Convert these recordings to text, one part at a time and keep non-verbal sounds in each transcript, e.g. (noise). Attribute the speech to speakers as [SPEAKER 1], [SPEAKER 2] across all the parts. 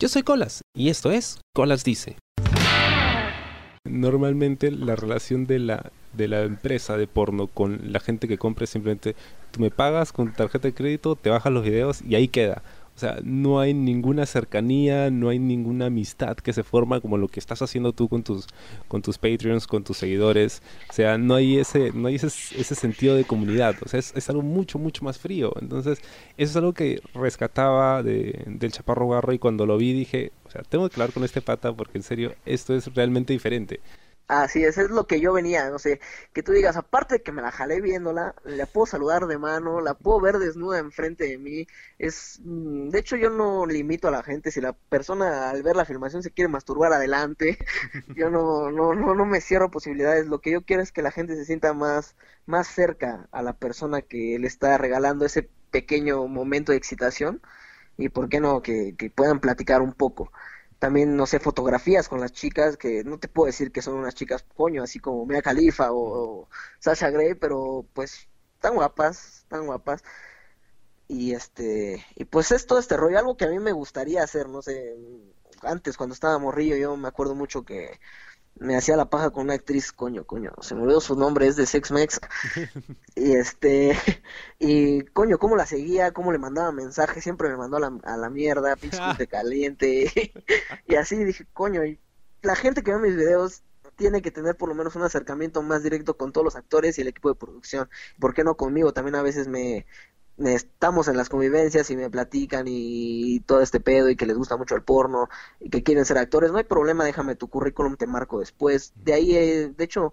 [SPEAKER 1] Yo soy Colas y esto es Colas Dice. Normalmente la relación de la, de la empresa de porno con la gente que compra es simplemente tú me pagas con tarjeta de crédito, te bajas los videos y ahí queda. O sea, no hay ninguna cercanía, no hay ninguna amistad que se forma como lo que estás haciendo tú con tus, con tus Patreons, con tus seguidores. O sea, no hay ese, no hay ese, sentido de comunidad. O sea, es, es, algo mucho, mucho más frío. Entonces, eso es algo que rescataba de, del Chaparro Garro y cuando lo vi dije, o sea, tengo que hablar con este pata porque en serio, esto es realmente diferente.
[SPEAKER 2] Así es, es lo que yo venía, no sé, que tú digas, aparte de que me la jalé viéndola, la puedo saludar de mano, la puedo ver desnuda enfrente de mí, es, mm, de hecho yo no limito a la gente, si la persona al ver la filmación se quiere masturbar adelante, (laughs) yo no, no, no, no me cierro posibilidades, lo que yo quiero es que la gente se sienta más, más cerca a la persona que le está regalando ese pequeño momento de excitación, y por qué no, que, que puedan platicar un poco también, no sé, fotografías con las chicas, que no te puedo decir que son unas chicas coño, así como Mia Khalifa o, Sasha Grey, pero pues tan guapas, tan guapas. Y este, y pues es todo este rollo, algo que a mí me gustaría hacer, no sé, antes cuando estaba morrillo, yo me acuerdo mucho que me hacía la paja con una actriz, coño, coño, se me olvidó su nombre, es de Sex Mex. (laughs) y este, (laughs) y coño, cómo la seguía, cómo le mandaba mensajes, siempre me mandó a la, a la mierda, pinche (laughs) caliente. y así dije, coño, y la gente que ve mis videos tiene que tener por lo menos un acercamiento más directo con todos los actores y el equipo de producción. ¿Por qué no conmigo? También a veces me, estamos en las convivencias y me platican y todo este pedo y que les gusta mucho el porno y que quieren ser actores, no hay problema, déjame tu currículum, te marco después. De ahí, eh, de hecho,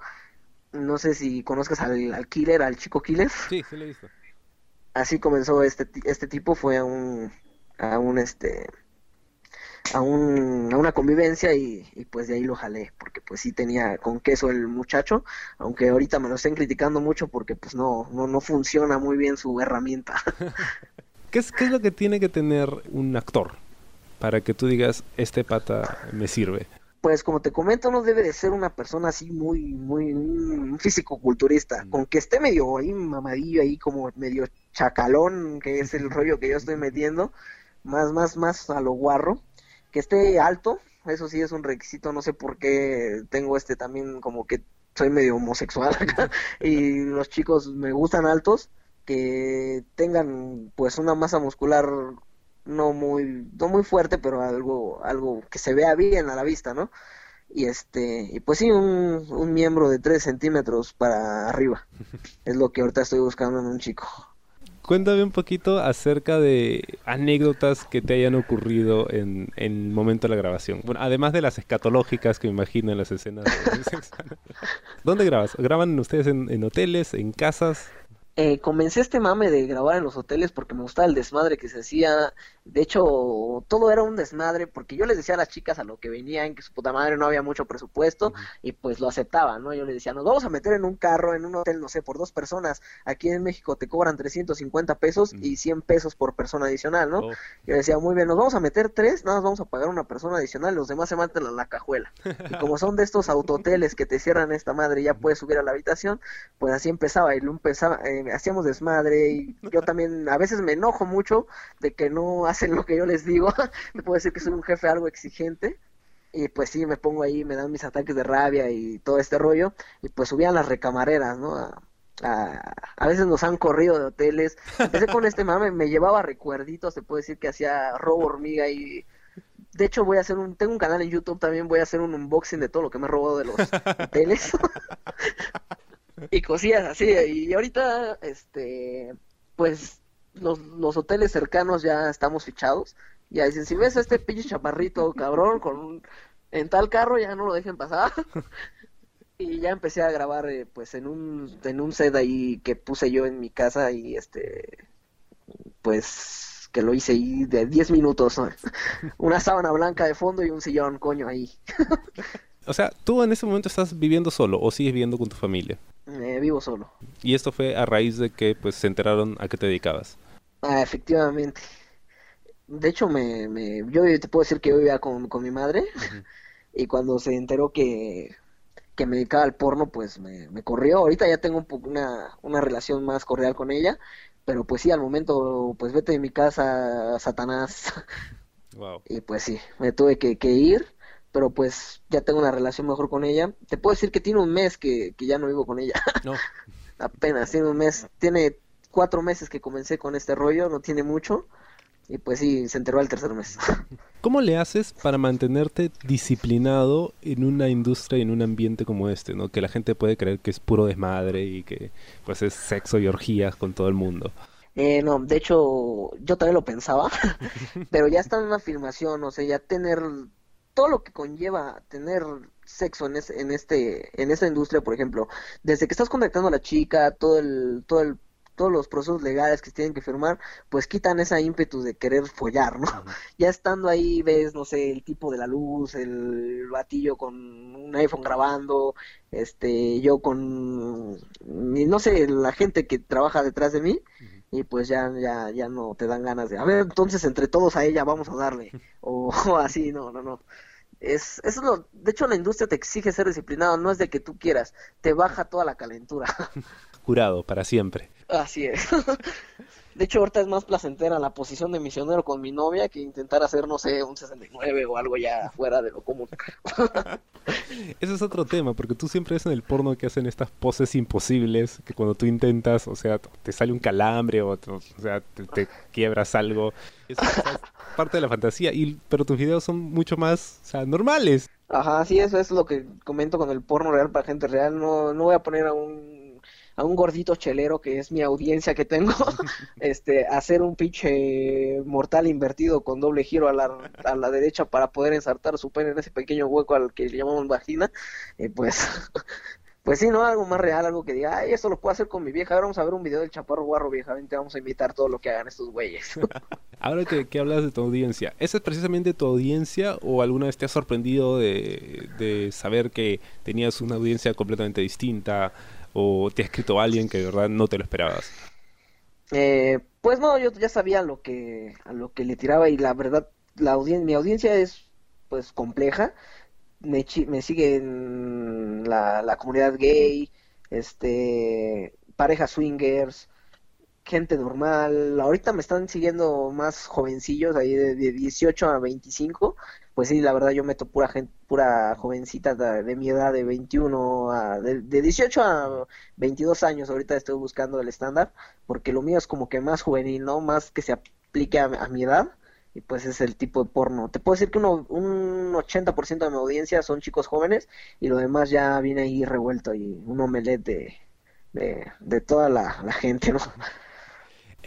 [SPEAKER 2] no sé si conozcas al, al, killer, al chico killer.
[SPEAKER 1] Sí, sí lo he visto.
[SPEAKER 2] Así comenzó este, este tipo, fue a un, a un, este, a, un, a una convivencia y, y, pues de ahí lo jalé, porque pues sí tenía con queso el muchacho, aunque ahorita me lo estén criticando mucho porque pues no, no, no funciona muy bien su herramienta. (laughs)
[SPEAKER 1] ¿Qué es, ¿Qué es lo que tiene que tener un actor para que tú digas, este pata me sirve?
[SPEAKER 2] pues como te comento, no debe de ser una persona así muy, muy, un físico-culturista, con que esté medio ahí mamadillo, ahí como medio chacalón, que es el rollo que yo estoy metiendo, más, más, más a lo guarro, que esté alto, eso sí es un requisito, no sé por qué tengo este también como que soy medio homosexual (laughs) acá, y los chicos me gustan altos, que tengan pues una masa muscular no muy, no muy fuerte, pero algo, algo que se vea bien a la vista, ¿no? Y este, y pues sí, un, un miembro de 3 centímetros para arriba. (laughs) Es lo que ahorita estoy buscando en un chico.
[SPEAKER 1] Cuéntame un poquito acerca de anécdotas que te hayan ocurrido en, en el momento de la grabación. Bueno, además de las escatológicas que me imagino en las escenas. De... (laughs) ¿Dónde grabas? ¿Graban ustedes en, en hoteles, en casas?
[SPEAKER 2] eh, comencé este mame de grabar en los hoteles porque me gustaba el desmadre que se hacía. De hecho, todo era un desmadre porque yo les decía a las chicas a lo que venían que su puta madre no había mucho presupuesto y pues lo aceptaban, ¿no? Yo les decía, nos vamos a meter en un carro, en un hotel, no sé, por dos personas. Aquí en México te cobran 350 pesos y 100 pesos por persona adicional, ¿no? Oh. Yo decía, muy bien, nos vamos a meter tres, nada más vamos a pagar una persona adicional, los demás se meten a la cajuela. y (laughs) como son de estos autoteles que te cierran esta madre y ya puedes subir a la habitación, pues así empezaba y lo empezaba. Eh, hacíamos desmadre y (laughs) yo también a veces me enojo mucho de que no hacen lo que yo les digo. (laughs) me puedo decir que soy un jefe algo exigente y pues sí, me pongo ahí, me dan mis ataques de rabia y todo este rollo y pues subían las recamareras, ¿no? A, a, a, veces nos han corrido de hoteles. Empecé con este mame, me llevaba recuerditos, se puede decir que hacía robo hormiga y de hecho voy a hacer un tengo un canal en YouTube también voy a hacer un unboxing de todo lo que me he robado de los hoteles. (laughs) y cosillas así. Y ahorita, este, pues los, los hoteles cercanos ya estamos fichados. Ya dicen, si ves a este pinche chaparrito cabrón con un, en tal carro, ya no lo dejen pasar. (laughs) y ya empecé a grabar eh, pues en un, en un set ahí que puse yo en mi casa y este, pues que lo hice ahí de 10 minutos. (laughs) Una sábana blanca de fondo y un sillón, coño, ahí. (laughs)
[SPEAKER 1] o sea, ¿tú en ese momento estás viviendo solo o sigues viviendo con tu familia?
[SPEAKER 2] Eh, vivo solo.
[SPEAKER 1] Y esto fue a raíz de que pues se enteraron a qué te dedicabas.
[SPEAKER 2] Ah, efectivamente. De hecho, me, me, yo te puedo decir que yo vivía con, con mi madre (laughs) y cuando se enteró que, que me dedicaba al porno, pues me, me corrió. Ahorita ya tengo un una, una relación más cordial con ella, pero pues sí, al momento, pues vete de mi casa, Satanás. (laughs) Y pues sí, me tuve que, ir, pero pues ya tengo una relación mejor con ella. Te puedo decir que tiene un mes que, que ya no vivo con ella. No. (laughs) Apenas, tiene un mes, tiene cuatro meses que comencé con este rollo, no tiene mucho. Y pues sí, se enteró al tercer mes. (laughs)
[SPEAKER 1] ¿Cómo le haces para mantenerte disciplinado en una industria y en un ambiente como este, ¿no? Que la gente puede creer que es puro desmadre y que pues es sexo y orgías con todo el mundo.
[SPEAKER 2] Eh, no, de hecho, yo también lo pensaba, (laughs) (laughs) pero ya está en una filmación, o sea, ya tener todo lo que conlleva tener sexo en, en este en esta industria, por ejemplo, desde que estás contactando a la chica, todo el todo el todos los procesos legales que tienen que firmar, pues quitan esa ímpetu de querer follar, ¿no? (laughs) Ya estando ahí ves, no sé, el tipo de la luz, el batillo con un iPhone grabando, este, yo con, no sé, la gente que trabaja detrás de mí, y pues ya, ya, ya no te dan ganas de, a ver, entonces entre todos a ella vamos a darle, o, (laughs) o así, no, no, no. Es, es lo, de hecho la industria te exige ser disciplinado, no es de que tú quieras, te baja toda la calentura. (laughs)
[SPEAKER 1] Curado para siempre.
[SPEAKER 2] Así es. (laughs) De hecho, ahorita es más placentera la posición de misionero con mi novia que intentar hacer, no sé, un 69 o algo ya fuera de lo común. (laughs)
[SPEAKER 1] Ese es otro tema, porque tú siempre ves en el porno que hacen estas poses imposibles, que cuando tú intentas, o sea, te sale un calambre o, o sea, te, quiebras algo. Eso, es parte de la fantasía, y, pero tus videos son mucho más, o sea, normales.
[SPEAKER 2] Ajá, sí, eso es lo que comento con el porno real para gente real. No, no voy a poner a un a un gordito chelero que es mi audiencia que tengo, (laughs) este, hacer un pinche mortal invertido con doble giro a la, a la derecha para poder ensartar su pene en ese pequeño hueco al que le llamamos vagina, eh, pues, (laughs) pues sí, ¿no? Algo más real, algo que diga, ay, esto lo puedo hacer con mi vieja, ahora vamos a ver un video del chaparro guarro vieja, vente, vamos a imitar todo lo que hagan estos güeyes. (laughs)
[SPEAKER 1] ahora que, que, hablas de tu audiencia, ¿esa es precisamente tu audiencia o alguna vez te has sorprendido de, de saber que tenías una audiencia completamente distinta? ¿O te ha escrito alguien que de verdad no te lo esperabas?
[SPEAKER 2] Eh, pues no, yo ya sabía lo que, a lo que le tiraba y la verdad, la mi audiencia es pues compleja. Me, me siguen la, la comunidad gay, este, parejas swingers, gente normal. Ahorita me están siguiendo más jovencillos, ahí de, de 18 a 25, pues sí, la verdad yo meto pura gente, pura jovencita de, mi edad, de 21 a, de, 18 a 22 años, ahorita estoy buscando el estándar, porque lo mío es como que más juvenil, ¿no? Más que se aplique a, mi edad, y pues es el tipo de porno. Te puedo decir que uno, un 80% de mi audiencia son chicos jóvenes, y lo demás ya viene ahí revuelto, y un omelette de, de, toda la, la gente, ¿no?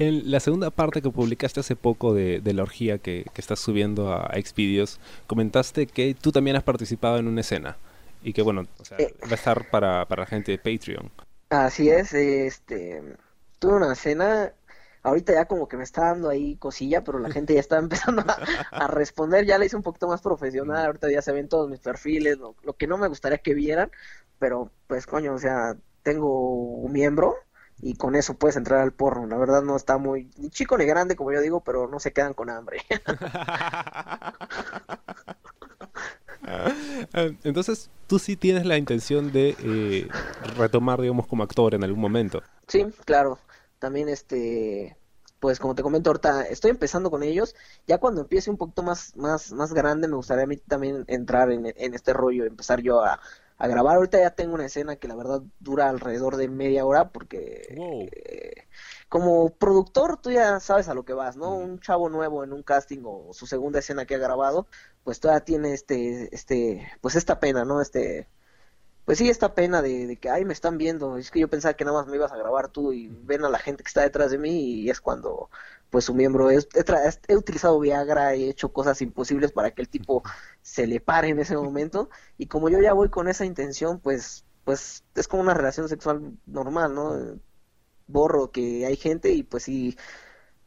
[SPEAKER 1] En la segunda parte que publicaste hace poco de, la orgía que, estás subiendo a, Xvideos, comentaste que tú también has participado en una escena y que bueno, eh. va a estar para, para la gente de Patreon.
[SPEAKER 2] Así es, este, tuve una escena, ahorita ya como que me está dando ahí cosilla, pero la gente ya está (laughs) empezando a, responder, ya la hice un poquito más profesional, ahorita ya se ven todos mis perfiles, lo, lo que no me gustaría que vieran, pero pues coño, o sea, tengo un miembro y con eso puedes entrar al porno. La verdad no está muy ni chico ni grande, como yo digo, pero no se quedan con hambre. (laughs)
[SPEAKER 1] Entonces, tú sí tienes la intención de eh, retomar, digamos, como actor en algún momento.
[SPEAKER 2] Sí, claro. También, este, pues como te comento ahorita, estoy empezando con ellos. Ya cuando empiece un poquito más, más, más grande, me gustaría a mí también entrar en, en este rollo, empezar yo a, a grabar. Ahorita ya tengo una escena que la verdad dura alrededor de media hora porque eh, como productor tú ya sabes a lo que vas, ¿no? Un chavo nuevo en un casting o su segunda escena que ha grabado, pues todavía tiene este, este, pues esta pena, ¿no? Este, pues sí, esta pena de, que, ay, me están viendo, es que yo pensaba que nada más me ibas a grabar tú y ven a la gente que está detrás de mí y es cuando pues su miembro, he, he, utilizado Viagra, he hecho cosas imposibles para que el tipo (laughs) se le pare en ese momento y como yo ya voy con esa intención, pues pues es como una relación sexual normal, ¿no? Borro que hay gente y pues sí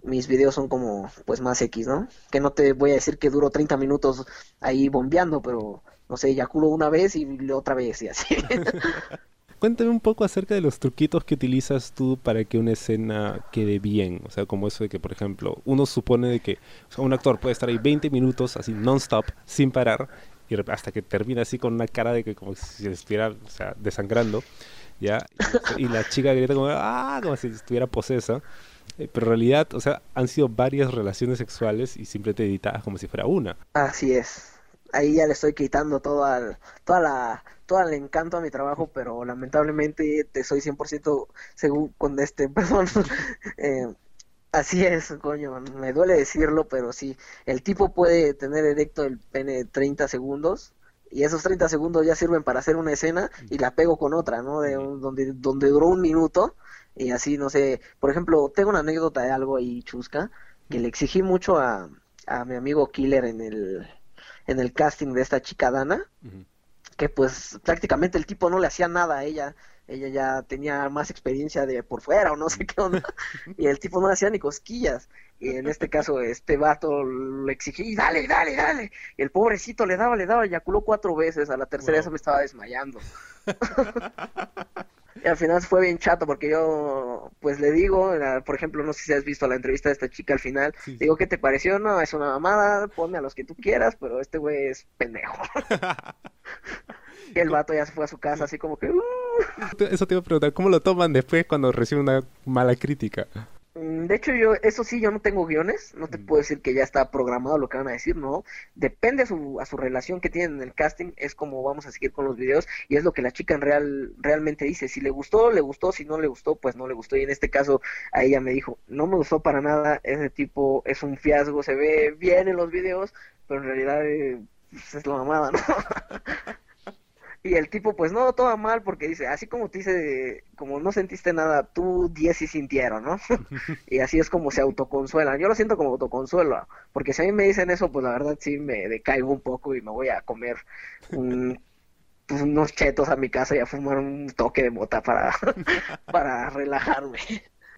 [SPEAKER 2] mis videos son como pues más X, ¿no? Que no te voy a decir que duro 30 minutos ahí bombeando, pero no sé, eyaculo una vez y otra vez y así. (laughs)
[SPEAKER 1] Cuéntame un poco acerca de los truquitos que utilizas tú para que una escena quede bien. O sea, como eso de que, por ejemplo, uno supone de que un actor puede estar ahí 20 minutos así non-stop, sin parar, y hasta que termina así con una cara de que como si estuviera o sea, desangrando, ¿ya? Y, la chica grita como, ah, como si estuviera posesa. eh, pero en realidad, o sea, han sido varias relaciones sexuales y simplemente editadas como si fuera una.
[SPEAKER 2] Así es. Ahí ya le estoy quitando todo al, toda la, todo el encanto a mi trabajo, (laughs) pero lamentablemente te soy 100% según con este, (laughs) perdón, eh, así es, coño, me duele decirlo, pero sí, el tipo puede tener erecto el pene 30 segundos y esos 30 segundos ya sirven para hacer una escena y la pego con otra, ¿no? De donde, donde duró un minuto y así, no sé, por ejemplo, tengo una anécdota de algo ahí chusca que le exigí mucho a, a mi amigo Killer en el, en el casting de esta chica Dana, que pues prácticamente el tipo no le hacía nada a ella, ella ya tenía más experiencia de por fuera o no (laughs) sé qué onda, y el tipo no le hacía ni cosquillas, y en este caso este vato le exigí, dale, dale, dale, y el pobrecito le daba, le daba, eyaculó cuatro veces, a la tercera ya se me estaba desmayando. Y al final fue bien chato porque yo, pues le digo, por ejemplo, no sé si has visto la entrevista de esta chica al final, digo, ¿qué te pareció? No, es una mamada, ponme a los que tú quieras, pero este güey es pendejo. (laughs) y el vato ya se fue a su casa así como que... Uh". (laughs)
[SPEAKER 1] Eso te iba a preguntar, ¿cómo lo toman después cuando reciben una mala crítica?
[SPEAKER 2] Mm, de hecho, yo, eso sí, yo no tengo guiones, no te mm. puedo decir que ya está programado lo que van a decir, no. Depende a su, a su relación que tienen en el casting, es como vamos a seguir con los videos y es lo que la chica en real, realmente dice. Si le gustó, le gustó, si no le gustó, pues no le gustó. Y en este caso, a ella me dijo, no me gustó para nada, ese tipo es un fiasco, se ve bien en los videos, pero en realidad eh, pues, es la mamada, ¿no? (laughs) Y el tipo, pues no, todo mal, porque dice, así como te dice, como no sentiste nada, tú 10 sí sintieron, ¿no? (laughs) y así es como se autoconsuelan. Yo lo siento como autoconsuelo, porque si a mí me dicen eso, pues la verdad sí me decaigo un poco y me voy a comer pues, unos chetos a mi casa y a fumar un toque de mota para, (laughs) para relajarme.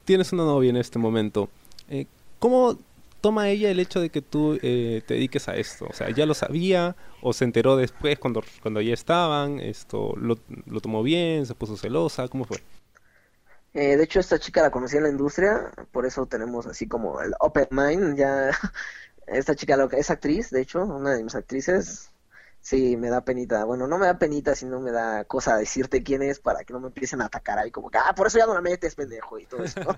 [SPEAKER 1] Tienes una novia en este momento. Eh, ¿Cómo toma ella el hecho de que tú eh, te dediques a esto? O sea, ¿ya lo sabía o se enteró después cuando, cuando ya estaban? Esto lo, lo tomó bien? ¿Se puso celosa? ¿Cómo fue?
[SPEAKER 2] Eh, de hecho, esta chica la conocí en la industria, por eso tenemos así como el open mind. Ya, (laughs) esta chica lo que es actriz, de hecho, una de mis actrices. Sí, me da penita. Bueno, no me da penita, sino me da cosa decirte quién es para que no me empiecen a atacar ahí como que, ah, por eso ya no la metes, pendejo, y todo eso. (laughs)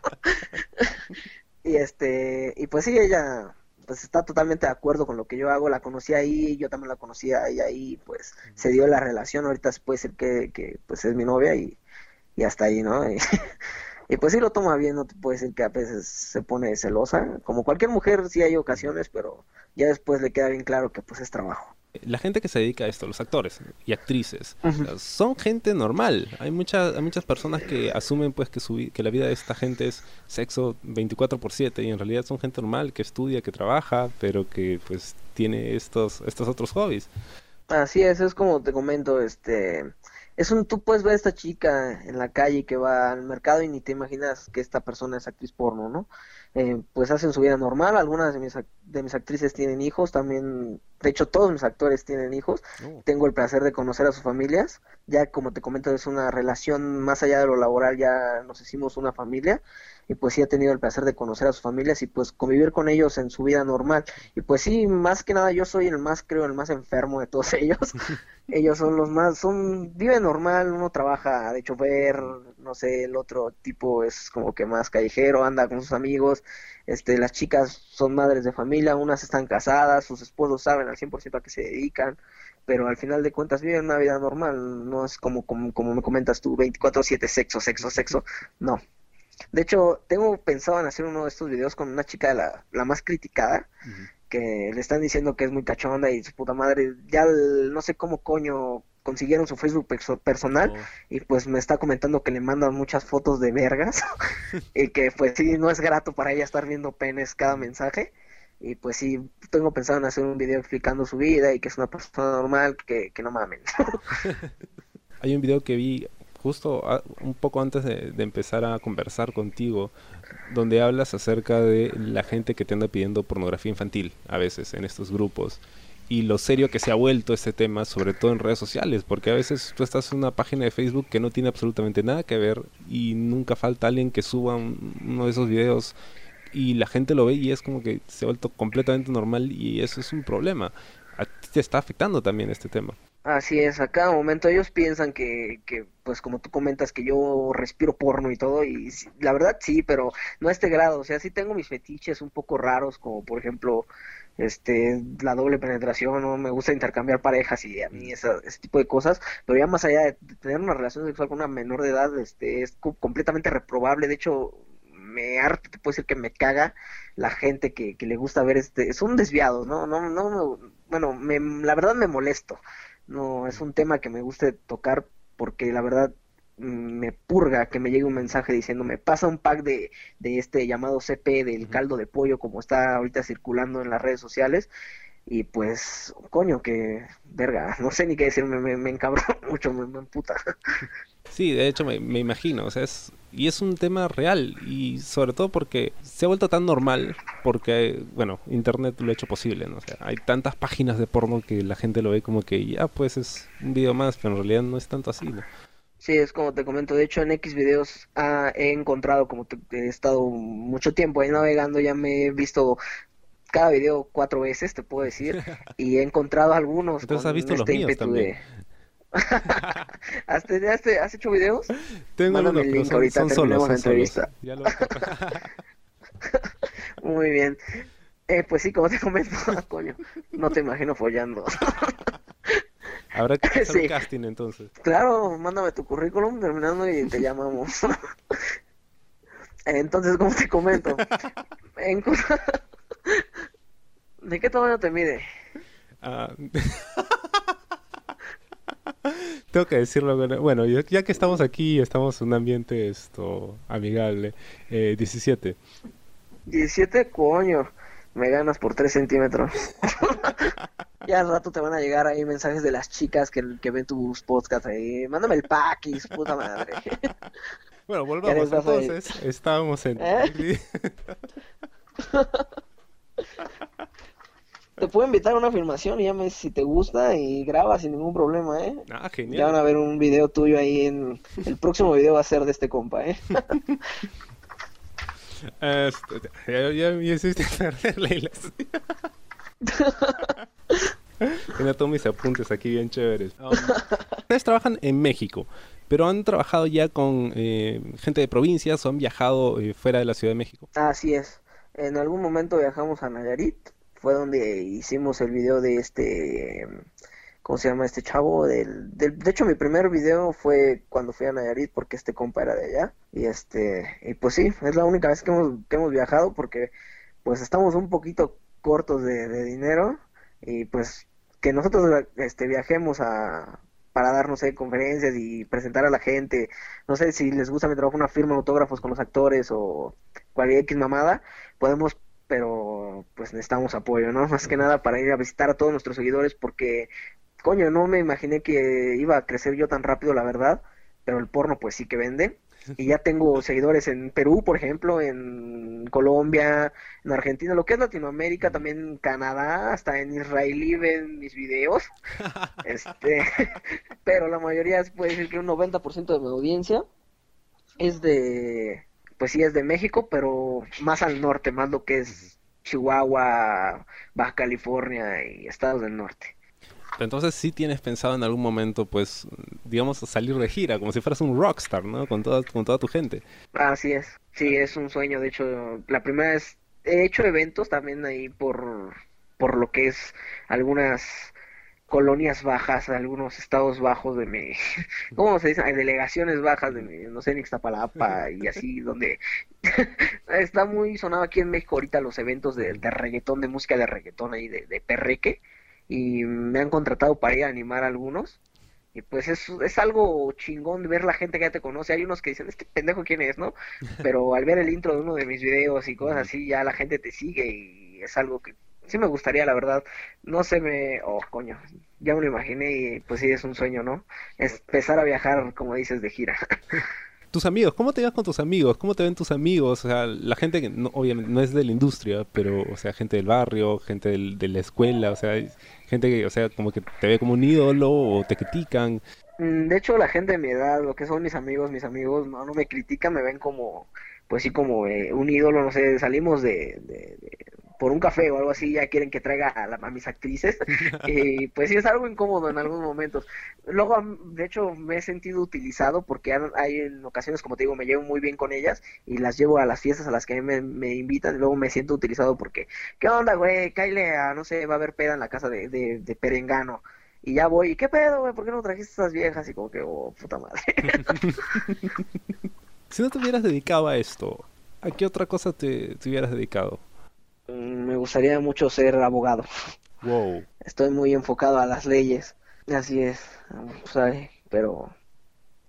[SPEAKER 2] (laughs) Y este, y pues sí, ella pues está totalmente de acuerdo con lo que yo hago, la conocí ahí, yo también la conocí ahí, ahí pues se dio la relación, ahorita puede decir que, que pues es mi novia y, y hasta ahí, ¿no? (laughs) Y, pues sí lo toma bien, no te puedo decir que a veces se pone celosa, como cualquier mujer sí hay ocasiones, pero ya después le queda bien claro que pues es trabajo
[SPEAKER 1] la gente que se dedica a esto, los actores y actrices, son gente normal. Hay muchas, hay muchas personas que asumen pues que, su, que la vida de esta gente es sexo 24 por 7 y en realidad son gente normal que estudia, que trabaja, pero que pues tiene estos, estos otros hobbies.
[SPEAKER 2] Así es, es como te comento, este, es un, tú puedes ver a esta chica en la calle que va al mercado y ni te imaginas que esta persona es actriz porno, ¿no? Eh, pues hacen su vida normal, algunas de mis, de mis actrices tienen hijos, también, de hecho todos mis actores tienen hijos, oh. tengo el placer de conocer a sus familias, ya como te comento es una relación más allá de lo laboral, ya nos hicimos una familia, y pues sí he tenido el placer de conocer a sus familias y pues convivir con ellos en su vida normal. Y pues sí, más que nada yo soy el más, creo, el más enfermo de todos (laughs) ellos. Ellos son los más, son, vive normal, uno trabaja de chofer, no sé, el otro tipo es como que más callejero, anda con sus amigos, este, las chicas son madres de familia, unas están casadas, sus esposos saben al 100% a qué se dedican, pero al final de cuentas viven una vida normal, no es como, como, como me comentas tú, 24/7 sexo, sexo, sexo, no, de hecho, tengo pensado en hacer uno de estos videos con una chica de la, la más criticada, que le están diciendo que es muy cachonda y su puta madre, ya no sé cómo coño consiguieron su Facebook personal oh. y pues me está comentando que le mandan muchas fotos de vergas (laughs) y que pues sí, no es grato para ella estar viendo penes cada mensaje y pues sí, tengo pensado en hacer un video explicando su vida y que es una persona normal, que, que no mamen. (laughs) (laughs)
[SPEAKER 1] Hay un video que vi justo un poco antes de, empezar a conversar contigo, donde hablas acerca de la gente que te anda pidiendo pornografía infantil a veces en estos grupos y lo serio que se ha vuelto este tema, sobre todo en redes sociales, porque a veces tú estás en una página de Facebook que no tiene absolutamente nada que ver y nunca falta alguien que suba uno de esos videos y la gente lo ve y es como que se ha vuelto completamente normal y eso es un problema. A ti te está afectando también este tema.
[SPEAKER 2] Así es, a cada momento ellos piensan que, que, pues como tú comentas, que yo respiro porno y todo, y la verdad sí, pero no a este grado, o sea, sí tengo mis fetiches un poco raros, como por ejemplo, este, la doble penetración, no me gusta intercambiar parejas y a mí ese tipo de cosas, pero ya más allá de tener una relación sexual con una menor de edad, este, es completamente reprobable, de hecho, me harta, te puedo decir que me caga la gente que, que le gusta ver este, son desviados, no, no, no, bueno, me, la verdad me molesto, no es un tema que me guste tocar porque la verdad mm, me purga que me llegue un mensaje diciendo me pasa un pack de, de este llamado CP del caldo de pollo como está ahorita circulando en las redes sociales y pues coño que verga (laughs) no sé ni qué decir me, me, me (laughs) mucho me, me emputa (laughs)
[SPEAKER 1] Sí, de hecho me, me, imagino, o sea, es, y es un tema real, y sobre todo porque se ha vuelto tan normal, porque, bueno, Internet lo ha hecho posible, ¿no? O sea, hay tantas páginas de porno que la gente lo ve como que ya, pues es un video más, pero en realidad no es tanto así, ¿no?
[SPEAKER 2] Sí, es como te comento, de hecho en X videos ah, he encontrado, como he estado mucho tiempo ahí navegando, ya me he visto cada video cuatro veces, te puedo decir, (laughs) y he encontrado algunos
[SPEAKER 1] Entonces has visto los este míos también. (laughs)
[SPEAKER 2] ¿Has, ¿Has, hecho videos?
[SPEAKER 1] Tengo unos, pero son, son solos, son solos. Ya lo... (laughs)
[SPEAKER 2] Muy bien. Eh, pues sí, como te comento, (laughs) coño, no te imagino follando.
[SPEAKER 1] Habrá que hacer un casting entonces.
[SPEAKER 2] Claro, mándame tu currículum terminando y te llamamos. entonces, como te comento, en... ¿de qué tamaño te mide? Ah...
[SPEAKER 1] Tengo que decirlo. Bueno, ya que estamos aquí, estamos en un ambiente esto amigable. Eh, 17.
[SPEAKER 2] 17, coño. Me ganas por 3 centímetros. (laughs) ya al rato te van a llegar ahí mensajes de las chicas que, que ven tus podcasts ahí. Mándame el pack y su puta madre. (laughs)
[SPEAKER 1] bueno, volvamos entonces. Estábamos en. ¿Eh? (laughs)
[SPEAKER 2] Te puedo invitar a una filmación y ya me si te gusta y grabas sin ningún problema, ¿eh?
[SPEAKER 1] Ah, genial.
[SPEAKER 2] Ya van a ver un video tuyo ahí en... El próximo video va a ser de este compa, ¿eh? (laughs)
[SPEAKER 1] Este, ya, ya me hiciste (laughs) perder la Tenía (laughs) todos mis apuntes aquí bien chéveres. Um, ustedes trabajan en México, pero han trabajado ya con eh, gente de provincias o han viajado eh, fuera de la Ciudad de México.
[SPEAKER 2] Así es. En algún momento viajamos a Nayarit fue donde hicimos el video de este, ¿cómo se llama este chavo? Del, del, de hecho, mi primer video fue cuando fui a Nayarit porque este compa era de allá. Y este, y pues sí, es la única vez que hemos, que hemos viajado porque pues estamos un poquito cortos de, dinero y pues que nosotros este, viajemos a, para darnos sé, conferencias y presentar a la gente. No sé si les gusta mi trabajo, una firma autógrafos con los actores o cualquier X mamada. Podemos pero pues necesitamos apoyo, ¿no? Más que nada para ir a visitar a todos nuestros seguidores porque, coño, no me imaginé que iba a crecer yo tan rápido, la verdad, pero el porno pues sí que vende. Y ya tengo (laughs) seguidores en Perú, por ejemplo, en Colombia, en Argentina, lo que es Latinoamérica, también en Canadá, hasta en Israel ven mis videos. (laughs) este, (laughs) pero la mayoría puede decir que un 90% de mi audiencia es de pues sí es de México, pero más al norte, más lo que es Chihuahua, Baja California y estados del norte.
[SPEAKER 1] Entonces sí tienes pensado en algún momento, pues, digamos, salir de gira, como si fueras un rockstar, ¿no? Con toda, con toda tu gente.
[SPEAKER 2] Así es, sí, es un sueño. De hecho, la primera vez he hecho eventos también ahí por, por lo que es algunas colonias bajas, algunos estados bajos de mi, (laughs) ¿cómo se dice? Hay delegaciones bajas de mi, no sé, en Ixtapalapa y así, (laughs) donde (laughs) está muy sonado aquí en México ahorita los eventos de, de reggaetón, de música de reggaetón ahí, de, de perreque, y me han contratado para ir a animar a algunos. Y pues es, es algo chingón ver la gente que ya te conoce. Hay unos que dicen, este pendejo quién es, ¿no? Pero al ver el intro de uno de mis videos y cosas así, ya la gente te sigue y es algo que sí me gustaría, la verdad. No se me... Oh, coño, ya me lo imaginé y pues sí, es un sueño, ¿no? Es empezar a viajar, como dices, de gira. (laughs)
[SPEAKER 1] tus amigos, ¿cómo te vas con tus amigos? ¿Cómo te ven tus amigos? O sea, la gente que no, obviamente no es de la industria, pero, o sea, gente del barrio, gente del, de la escuela, o sea, gente que, o sea, como que te ve como un ídolo o te critican.
[SPEAKER 2] Mm, de hecho, la gente de mi edad, lo que son mis amigos, mis amigos, no, no me critican, me ven como, pues sí, como eh, un ídolo, no sé, salimos de, por un café o algo así, ya quieren que traiga a, a mis actrices. y (laughs) pues sí, es algo incómodo en algunos momentos. Luego, de hecho, me he sentido utilizado porque hay en ocasiones, como te digo, me llevo muy bien con ellas y las llevo a las fiestas a las que me, me invitan y luego me siento utilizado porque, ¿qué onda, güey? Cáile a, no sé, va a haber peda en la casa de, de, de Perengano. Y ya voy, ¿y qué pedo, güey? ¿Por qué no trajiste estas viejas? Y como que, oh, puta madre. (laughs)
[SPEAKER 1] si no te hubieras dedicado a esto, ¿a qué otra cosa te, te hubieras dedicado?
[SPEAKER 2] Mm, me gustaría mucho ser abogado.
[SPEAKER 1] Wow.
[SPEAKER 2] Estoy muy enfocado a las leyes. Así es. ¿sabes? Pero,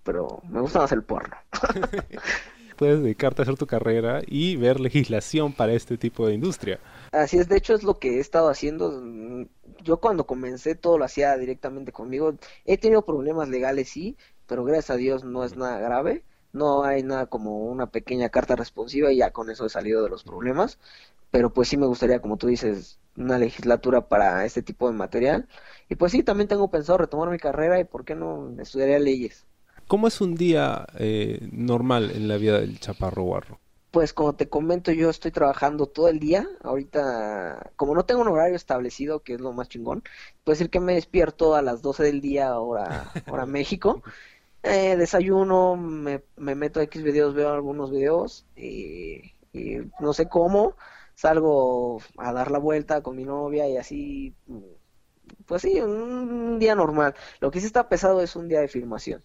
[SPEAKER 2] pero me gusta más el porno. (laughs)
[SPEAKER 1] Puedes dedicarte a hacer tu carrera y ver legislación para este tipo de industria.
[SPEAKER 2] Así es, de hecho es lo que he estado haciendo. Yo cuando comencé todo lo hacía directamente conmigo. He tenido problemas legales, sí, pero gracias a Dios no es nada grave. No hay nada como una pequeña carta responsiva y ya con eso he salido de los problemas pero pues sí me gustaría, como tú dices, una legislatura para este tipo de material. Y pues sí, también tengo pensado retomar mi carrera y por qué no estudiaría leyes.
[SPEAKER 1] ¿Cómo es un día eh, normal en la vida del chaparro guarro?
[SPEAKER 2] Pues como te comento, yo estoy trabajando todo el día. Ahorita, como no tengo un horario establecido, que es lo más chingón, puede decir que me despierto a las 12 del día, hora, hora (laughs) México. Eh, desayuno, me, me meto a X videos, veo algunos videos y, y no sé cómo salgo a dar la vuelta con mi novia y así, pues sí, un día normal. Lo que sí está pesado es un día de filmación.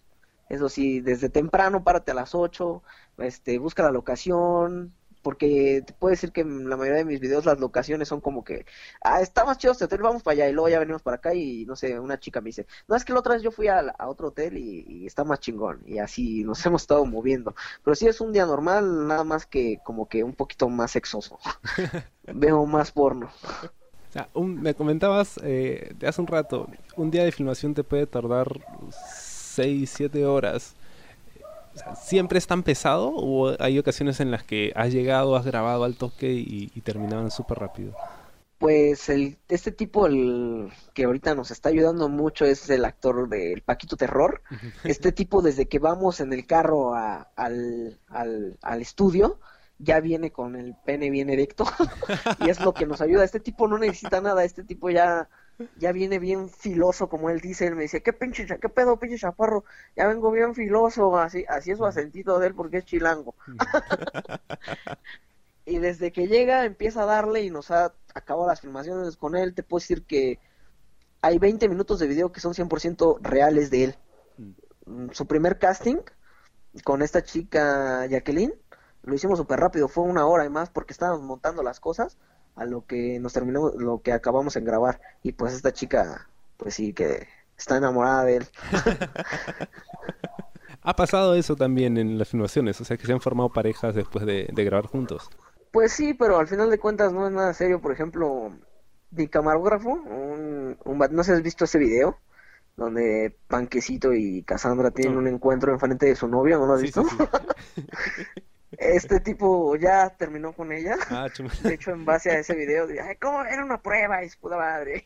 [SPEAKER 2] Eso sí, desde temprano, párate a las 8, este, busca la locación, porque te puedo decir que en la mayoría de mis videos las locaciones son como que, ah, está más chido este hotel, vamos para allá, y luego ya venimos para acá y no sé, una chica me dice, no, es que la otra vez yo fui a, otro hotel y, está más chingón, y así nos (laughs) hemos estado moviendo, pero sí es un día normal, nada más que como que un poquito más sexoso, (laughs) veo más porno.
[SPEAKER 1] O sea, me comentabas eh, de hace un rato, un día de filmación te puede tardar 6, 7 horas. ¿Siempre es tan pesado o hay ocasiones en las que has llegado, has grabado al toque y, terminaban súper rápido?
[SPEAKER 2] Pues el, este tipo el, que ahorita nos está ayudando mucho es el actor del Paquito Terror. Este (laughs) tipo desde que vamos en el carro al, al, al estudio, ya viene con el pene bien erecto (laughs) y es lo que nos ayuda. Este tipo no necesita nada, este tipo ya ya viene bien filoso, como él dice, él me dice, ¿qué pinche, qué pedo, pinche chaparro? Ya vengo bien filoso, así, así es su acentito de él porque es chilango. (laughs) y desde que llega empieza a darle y nos ha acabado las filmaciones con él, te puedo decir que hay 20 minutos de video que son 100% reales de él. Mm, su primer casting con esta chica Jacqueline, lo hicimos súper rápido, fue una hora y más porque estábamos montando las cosas a lo que nos terminó, lo que acabamos en grabar. Y pues esta chica, pues sí, que está enamorada de él. (laughs)
[SPEAKER 1] ha pasado eso también en las filmaciones, o sea, que se han formado parejas después de, grabar juntos.
[SPEAKER 2] Pues sí, pero al final de cuentas no es nada serio. Por ejemplo, mi camarógrafo, un, no sé si has visto ese video donde Panquecito y Cassandra tienen un encuentro enfrente de su novia, ¿no lo has visto? (laughs) (laughs) este tipo ya terminó con ella. Ah, (laughs) de hecho, en base a ese video, Ay, ¿cómo era una prueba? Es puta madre.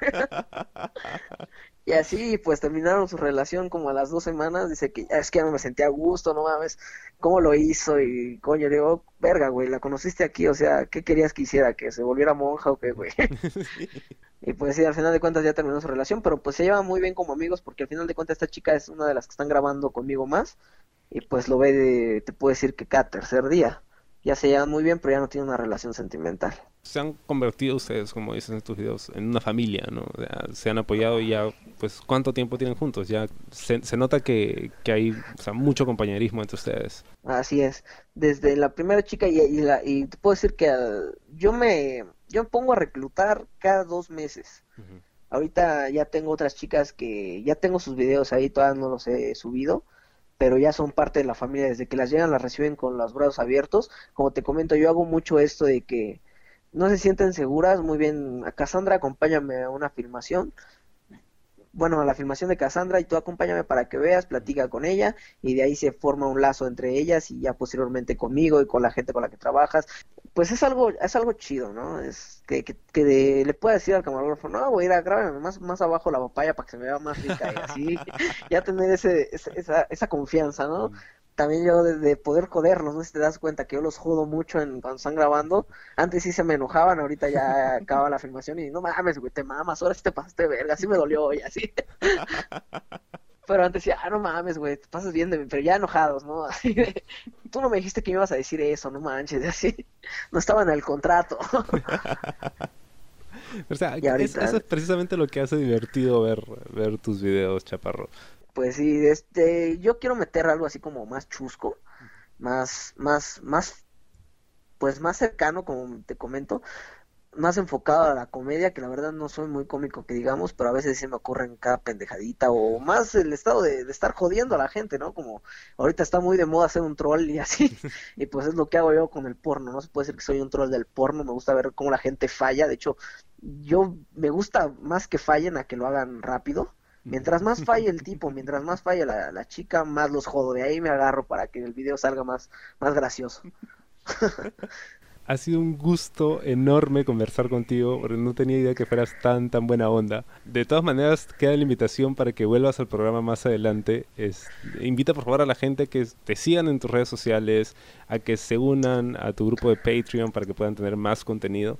[SPEAKER 2] (laughs) y así, pues terminaron su relación como a las dos semanas. Dice que es que ya no me sentía a gusto, no mames, ¿cómo lo hizo? Y coño, digo, verga, güey, la conociste aquí, o sea, ¿qué querías que hiciera? ¿Que se volviera monja o qué, güey? (laughs) y pues sí, al final de cuentas ya terminó su relación, pero pues se lleva muy bien como amigos porque al final de cuentas esta chica es una de las que están grabando conmigo más y pues lo ve, de, te puedo decir que cada tercer día. Ya se llevan muy bien, pero ya no tienen una relación sentimental.
[SPEAKER 1] Se han convertido ustedes, como dices en tus videos, en una familia, ¿no? se han apoyado y ya, pues, ¿cuánto tiempo tienen juntos? Ya se, nota que, que hay o sea, mucho compañerismo entre ustedes.
[SPEAKER 2] Así es. Desde la primera chica y, y, la, y te puedo decir que yo me yo me pongo a reclutar cada dos meses. Ahorita ya tengo otras chicas que ya tengo sus videos ahí, todavía no los he subido, pero ya son parte de la familia. Desde que las llegan, las reciben con los brazos abiertos. Como te comento, yo hago mucho esto de que no se sienten seguras. Muy bien, a Cassandra, acompáñame a una filmación. Bueno, a la filmación de Cassandra y tú acompáñame para que veas, platica con ella y de ahí se forma un lazo entre ellas y ya posteriormente conmigo y con la gente con la que trabajas pues es algo, es algo chido, ¿no? Es que, que, le pueda decir al camarógrafo, no, voy a ir a grabar más, más abajo la papaya para que se me vea más rica y así, (laughs) ya tener ese, esa, esa confianza, ¿no? también yo de, poder joderlos, no si te das cuenta que yo los jodo mucho en, cuando están grabando. Antes sí se me enojaban, ahorita ya (laughs) acaba la filmación y no mames, güey, te mamas, ahora sí te pasaste verga, así me dolió y así. (laughs) pero antes decía, ah, no mames, güey, te pasas bien de mí, pero ya enojados, ¿no? (laughs) Así de, tú no me dijiste que me ibas a decir eso, no manches, así, no estaba en el contrato. (laughs)
[SPEAKER 1] o sea, eso es precisamente lo que hace divertido ver, ver tus videos, Chaparro.
[SPEAKER 2] Pues sí, este, yo quiero meter algo así como más chusco, más, más, más, pues más cercano, como te comento, más enfocado a la comedia, que la verdad no soy muy cómico que digamos, pero a veces se me ocurren cada pendejadita, o más el estado de, estar jodiendo a la gente, ¿no? Como ahorita está muy de moda hacer un troll y así, (laughs) y pues es lo que hago yo con el porno, no se puede decir que soy un troll del porno, me gusta ver cómo la gente falla, de hecho, yo me gusta más que fallen a que lo hagan rápido, Mientras más falle el tipo, mientras más falle la, la, chica, más los jodo. De ahí me agarro para que el video salga más, más gracioso. (laughs)
[SPEAKER 1] ha sido un gusto enorme conversar contigo, porque no tenía idea que fueras tan, tan buena onda. De todas maneras, queda la invitación para que vuelvas al programa más adelante. Invita por favor a la gente que te sigan en tus redes sociales, a que se unan a tu grupo de Patreon para que puedan tener más contenido.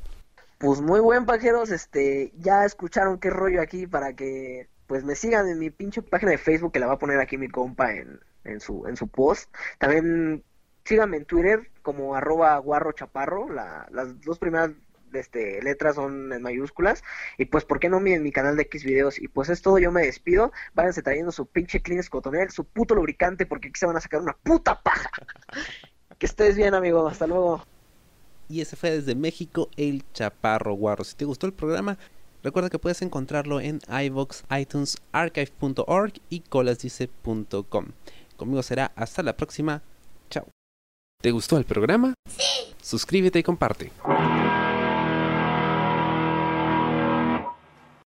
[SPEAKER 2] Pues muy buen pajeros, este, ya escucharon qué rollo aquí para que pues me sigan en mi pinche página de Facebook que la va a poner aquí mi compa en, en su en su post. También síganme en Twitter como arroba guarro chaparro, la, las dos primeras este, letras son en mayúsculas. Y pues, ¿por qué no en mi canal de X videos? Y pues es todo, yo me despido. Váyanse trayendo su pinche clean Cotonel, su puto lubricante, porque aquí se van a sacar una puta paja. (laughs) que estés bien, amigo. Hasta luego.
[SPEAKER 1] Y ese fue desde México, el Chaparro Guarro. Si te gustó el programa, Recuerda que puedes encontrarlo en iVoox, iTunes, archive.org y colasdice.com. Conmigo será hasta la próxima. Chao. ¿Te gustó el programa? Sí. Suscríbete y comparte.